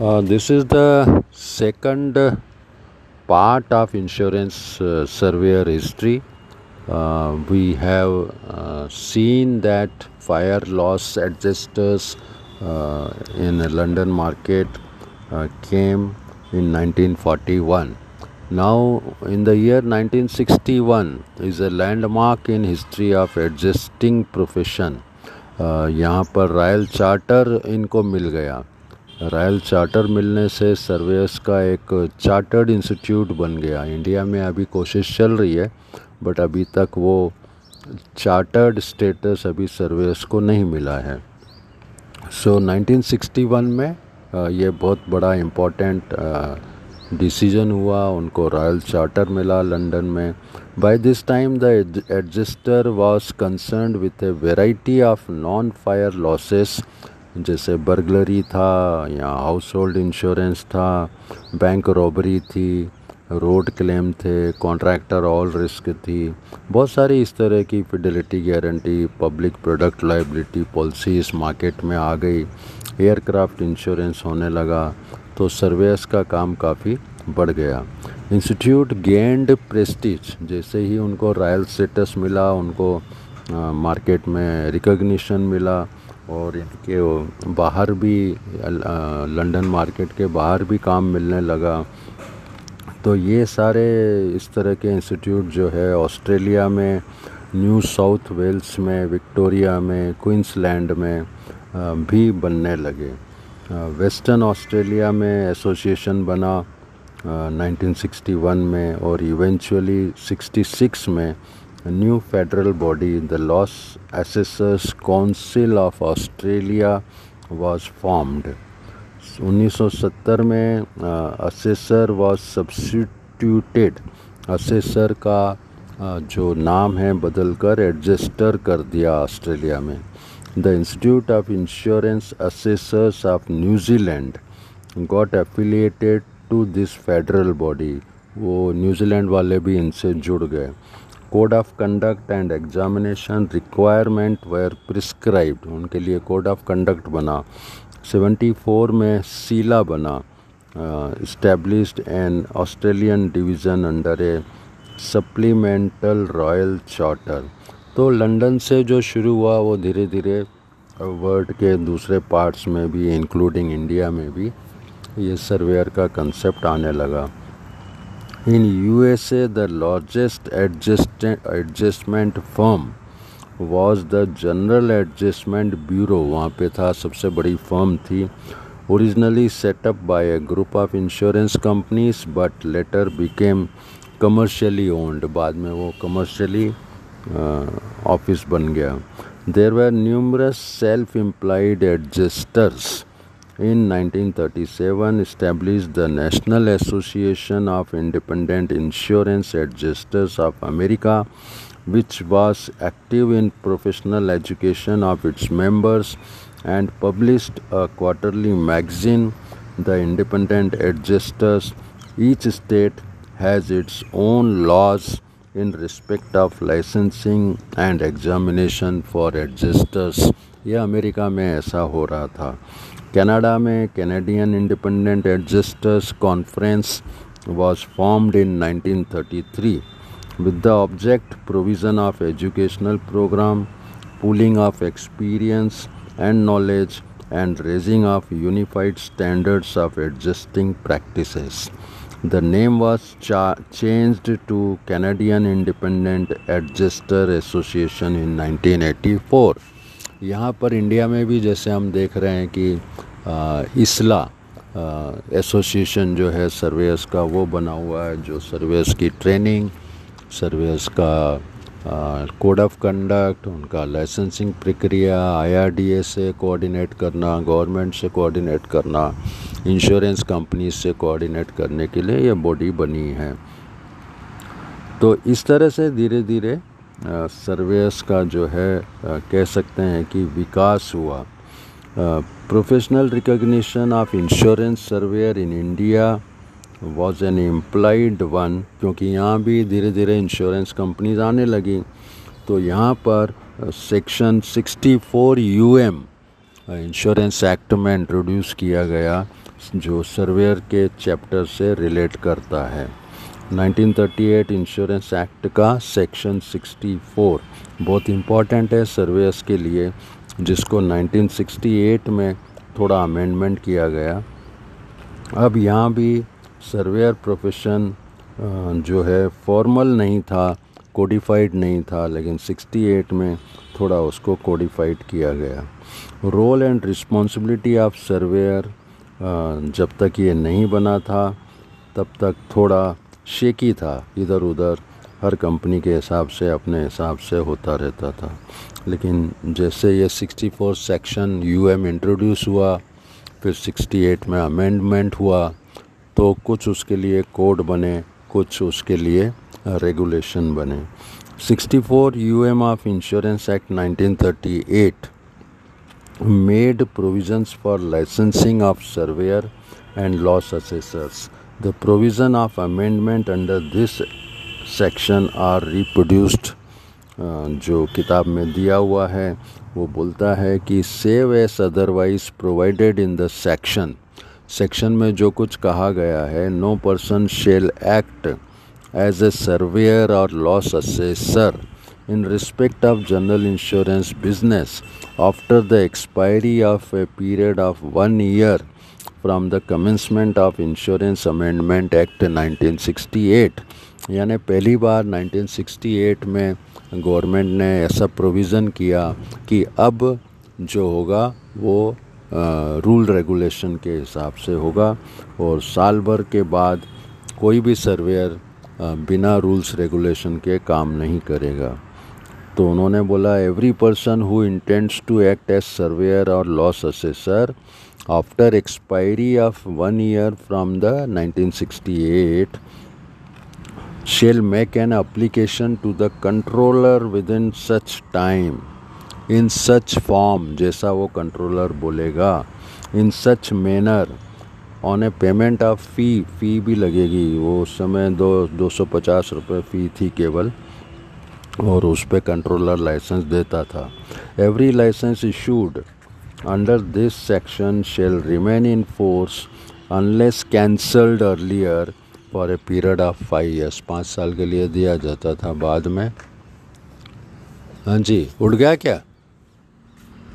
Uh, this is the second uh, part of insurance uh, surveyor history. Uh, we have uh, seen that fire loss adjusters uh, in the London market uh, came in 1941. Now, in the year 1961 is a landmark in history of adjusting profession. uh, यहाँ पर royal charter इनको मिल गया royal charter मिलने से surveyors का एक chartered institute बन गया। इंडिया में अभी कोशिश चल रही है बट अभी तक वो चार्टर्ड स्टेटस अभी सर्वेस को नहीं मिला है। सो so, 1961 में ये बहुत बड़ा इम्पोर्टेंट डिसीज़न हुआ। उनको रॉयल चार्टर मिला लंदन में। By this time the adjuster was concerned with a variety of non fire losses जैसे बर्गलरी था, या हाउस होल्ड इंश्योरेंस था बैंक रॉबरी थी रोड क्लेम थे कॉन्ट्रैक्टर ऑल रिस्क थी। बहुत सारी इस तरह की fidelity guarantee public product liability policies market में आ गई। एयरक्राफ्ट इंश्योरेंस होने लगा तो सर्वेस का काम काफ़ी बढ़ गया। इंस्टीट्यूट गेंड प्रेस्टीज जैसे ही उनको रॉयल स्टेटस मिला, उनको मार्केट में रिकग्निशन मिला और इनके बाहर भी लंदन मार्केट के बाहर भी काम मिलने लगा। तो ये सारे इस तरह के इंस्टीट्यूट जो है ऑस्ट्रेलिया में न्यू साउथ वेल्स में विक्टोरिया में क्वींसलैंड में भी बनने लगे। वेस्टर्न ऑस्ट्रेलिया में एसोसिएशन बना अ, 1961 में और इवेंचुअली 66 में new federal body the loss assessors council of Australia was formed 1970 में असेसर वाज सब्सिट्यूटेड असेसर का जो नाम है बदलकर एडजस्टर कर दिया ऑस्ट्रेलिया में। The institute of insurance assessors of New Zealand got affiliated to this federal body वो न्यूजीलैंड वाले भी इनसे जुड़ गए। Code of conduct and examination requirement were prescribed उनके लिए कोड ऑफ़ कंडक्ट बना। 74 में सीला बना। Established an Australian division under a supplemental royal charter तो लंदन से जो शुरू हुआ, वो धीरे धीरे वर्ल्ड के दूसरे पार्ट्स में भी इंक्लूडिंग इंडिया में भी, ये सर्वेयर का कंसेप्ट आने लगा। In USA the largest adjustment firm was the general adjustment bureau वहाँ पे था, सबसे बड़ी फर्म थी। Originally set up by a group of insurance companies but later became commercially owned बाद में वो कमर्शियली ऑफ़िस बन गया। There were numerous self employed adjusters In 1937, established the National Association of Independent Insurance Adjusters of America, which was active in professional education of its members and published a quarterly magazine, The Independent Adjusters. Each state has its own laws in respect of licensing and examination for adjusters ये America में ऐसा हो रहा था। Canada में Canadian independent adjusters conference was formed in 1933 with the object provision of educational program pooling of experience and knowledge and raising of unified standards of adjusting practices the name was cha- changed to canadian independent adjuster association in 1984 यहाँ पर India में भी जैसे हम देख रहे हैं कि इसला एसोसिएशन जो है सर्वेयर्स का वो बना हुआ है, जो सर्वेयर्स की ट्रेनिंग सर्वेयर्स का कोड ऑफ़ कंडक्ट उनका लाइसेंसिंग प्रक्रिया आईआरडीए से कोऑर्डिनेट करना गवर्नमेंट से कोऑर्डिनेट करना इंश्योरेंस कंपनी से कोऑर्डिनेट करने के लिए ये बॉडी बनी है। तो इस तरह से धीरे धीरे सर्वेस का जो है कह सकते हैं कि विकास हुआ। Professional recognition of insurance surveyor in India was an employed one क्योंकि यहाँ भी धीरे धीरे इंश्योरेंस कंपनीज़ आने लगी। तो यहाँ पर section 64 U M insurance act में इंट्रोड्यूस किया गया, जो सर्वेयर के चैप्टर से रिलेट करता है। 1938 इंश्योरेंस एक्ट का सेक्शन 64 बहुत इंपॉर्टेंट है सर्वेयर्स के लिए, जिसको 1968 में थोड़ा अमेंडमेंट किया गया। अब यहाँ भी सर्वेयर प्रोफेशन जो है फॉर्मल नहीं था कोडिफाइड नहीं था, लेकिन 68 में थोड़ा उसको कोडिफाइड किया गया। Role and responsibility of surveyor जब तक ये नहीं बना था, तब तक थोड़ा शेकी था इधर उधर हर कंपनी के हिसाब से, अपने हिसाब से होता रहता था। लेकिन जैसे ये 64 सेक्शन यूएम इंट्रोड्यूस हुआ, फिर 68 में अमेंडमेंट हुआ तो कुछ उसके लिए कोड बने, कुछ उसके लिए रेगुलेशन बने। 64 four U M of insurance act 1938 made provisions for licensing of surveyor and loss assessors the provision of amendment under this section are reproduced जो किताब में दिया हुआ है, वो बोलता है कि save as otherwise provided in the section section में जो कुछ कहा गया है no person shall act as a surveyor और loss assessor in respect of general insurance business after the expiry of a period of one year from the commencement of insurance amendment act 1968 यानी पहली बार 1968 में government ने ऐसा provision किया कि अब जो होगा वो रूल रेगुलेशन के हिसाब से होगा और साल भर के बाद कोई भी सर्वेयर बिना रूल्स रेगुलेशन के काम नहीं करेगा। तो उन्होंने बोला every person who intends to act as surveyor और loss assessor after expiry of one year from the 1968 shall make an application to the controller within such time in such form जैसा वो कंट्रोलर बोलेगा in such manner on a payment of fee fee भी लगेगी। वो उस समय दो दो सौ पचास रुपये फ़ी थी केवल, और उस पर कंट्रोलर लाइसेंस देता था। Every licence issued under this section shall remain in force unless cancelled earlier for a period of five years पाँच साल के लिए दिया जाता था बाद में। हाँ जी, उड़ गया क्या?